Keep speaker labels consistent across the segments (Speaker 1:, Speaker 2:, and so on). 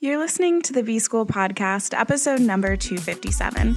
Speaker 1: You're listening to the B School Podcast, episode number 257.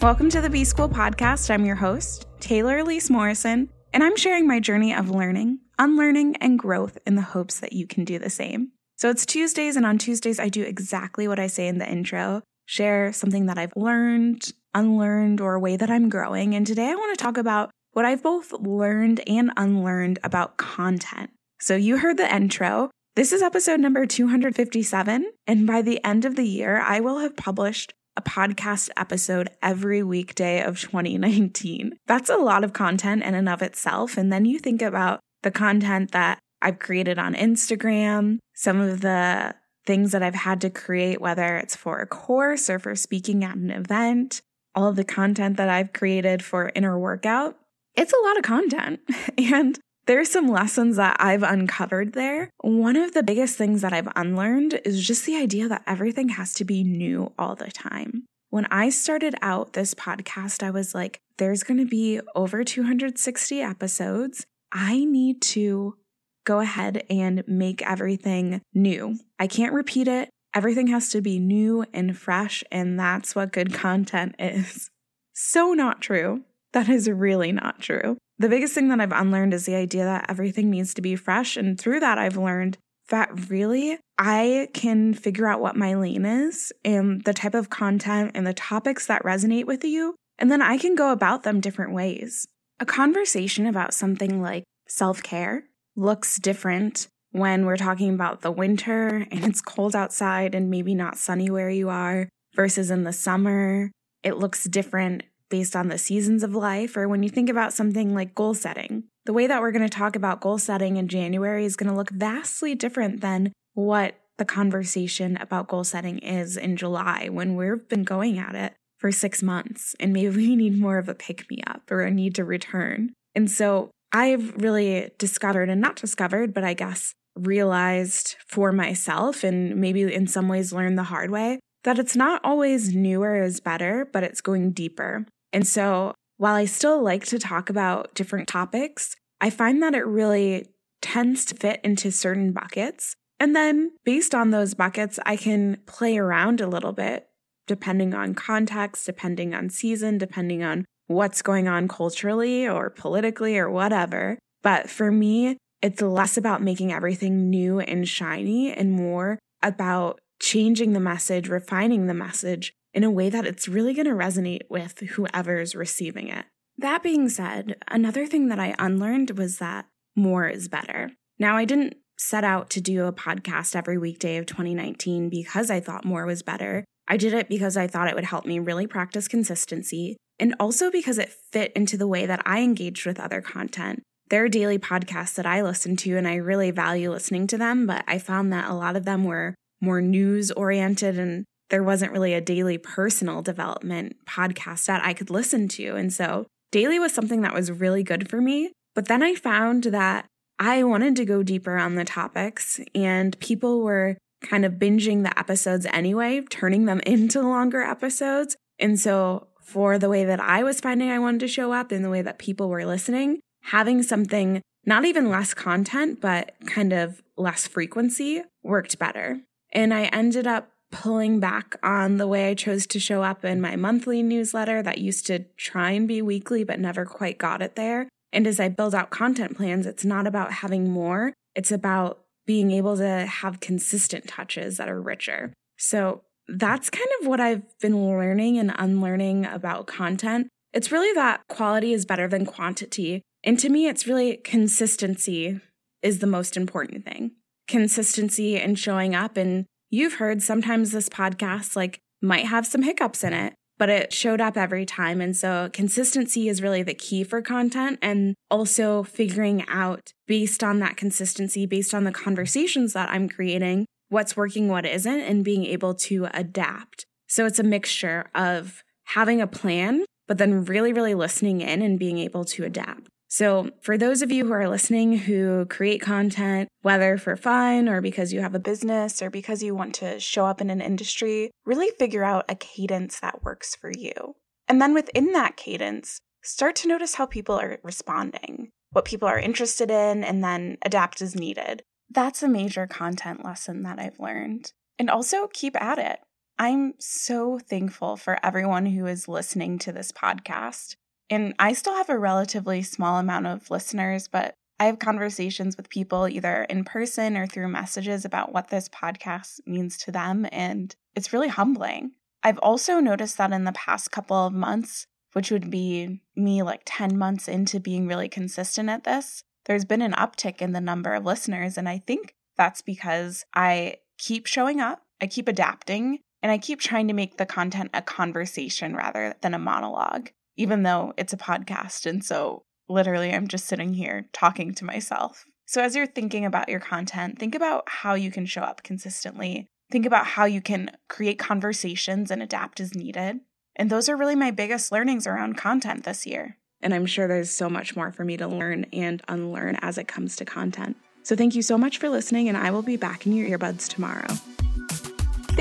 Speaker 1: Welcome to the B School Podcast. I'm your host, Taylor Elyse Morrison, and I'm sharing my journey of learning, unlearning, and growth in the hopes that you can do the same. So it's Tuesdays, and on Tuesdays, I do exactly what I say in the intro share something that I've learned, unlearned, or a way that I'm growing. And today I want to talk about what I've both learned and unlearned about content. So you heard the intro. This is episode number 257. And by the end of the year, I will have published a podcast episode every weekday of 2019. That's a lot of content in and of itself. And then you think about the content that I've created on Instagram, some of the things that I've had to create, whether it's for a course or for speaking at an event, all of the content that I've created for inner workout. It's a lot of content. And there's some lessons that I've uncovered there. One of the biggest things that I've unlearned is just the idea that everything has to be new all the time. When I started out this podcast, I was like, there's going to be over 260 episodes. I need to go ahead and make everything new. I can't repeat it. Everything has to be new and fresh, and that's what good content is. So not true. That is really not true. The biggest thing that I've unlearned is the idea that everything needs to be fresh. And through that, I've learned that really I can figure out what my lane is and the type of content and the topics that resonate with you. And then I can go about them different ways. A conversation about something like self care looks different when we're talking about the winter and it's cold outside and maybe not sunny where you are versus in the summer. It looks different based on the seasons of life, or when you think about something like goal setting. The way that we're going to talk about goal setting in January is going to look vastly different than what the conversation about goal setting is in July when we've been going at it for six months and maybe we need more of a pick me up or a need to return. And so I've really discovered, and not discovered, but I guess realized for myself, and maybe in some ways learned the hard way, that it's not always newer is better, but it's going deeper. And so while I still like to talk about different topics, I find that it really tends to fit into certain buckets. And then based on those buckets, I can play around a little bit depending on context, depending on season, depending on what's going on culturally or politically or whatever. But for me, it's less about making everything new and shiny and more about changing the message, refining the message in a way that it's really going to resonate with whoever's receiving it. That being said, another thing that I unlearned was that more is better. Now, I didn't set out to do a podcast every weekday of 2019 because I thought more was better. I did it because I thought it would help me really practice consistency and also because it fit into the way that I engaged with other content. There are daily podcasts that I listen to, and I really value listening to them, but I found that a lot of them were more news oriented and there wasn't really a daily personal development podcast that I could listen to. And so daily was something that was really good for me. But then I found that I wanted to go deeper on the topics, and people were kind of binging the episodes anyway, turning them into longer episodes. And so for the way that I was finding I wanted to show up and the way that people were listening, having something not even less content, but kind of less frequency worked better. And I ended up pulling back on the way I chose to show up in my monthly newsletter that used to try and be weekly, but never quite got it there. And as I build out content plans, it's not about having more, it's about being able to have consistent touches that are richer. So that's kind of what I've been learning and unlearning about content. It's really that quality is better than quantity. And to me, it's really consistency is the most important thing. Consistency and showing up. And you've heard sometimes this podcast like might have some hiccups in it, but it showed up every time. And so consistency is really the key for content and also figuring out based on that consistency, based on the conversations that I'm creating, what's working, what isn't, and being able to adapt. So it's a mixture of having a plan, but then really, really listening in and being able to adapt. So, for those of you who are listening who create content, whether for fun or because you have a business or because you want to show up in an industry, really figure out a cadence that works for you. And then within that cadence, start to notice how people are responding, what people are interested in, and then adapt as needed. That's a major content lesson that I've learned. And also keep at it. I'm so thankful for everyone who is listening to this podcast. And I still have a relatively small amount of listeners, but I have conversations with people either in person or through messages about what this podcast means to them. And it's really humbling. I've also noticed that in the past couple of months, which would be me like 10 months into being really consistent at this, there's been an uptick in the number of listeners. And I think that's because I keep showing up, I keep adapting, and I keep trying to make the content a conversation rather than a monologue, even though it's a podcast. And so literally, I'm just sitting here talking to myself. So, as you're thinking about your content, think about how you can show up consistently. Think about how you can create conversations and adapt as needed. And those are really my biggest learnings around content this year. And I'm sure there's so much more for me to learn and unlearn as it comes to content. So, thank you so much for listening, and I will be back in your earbuds tomorrow.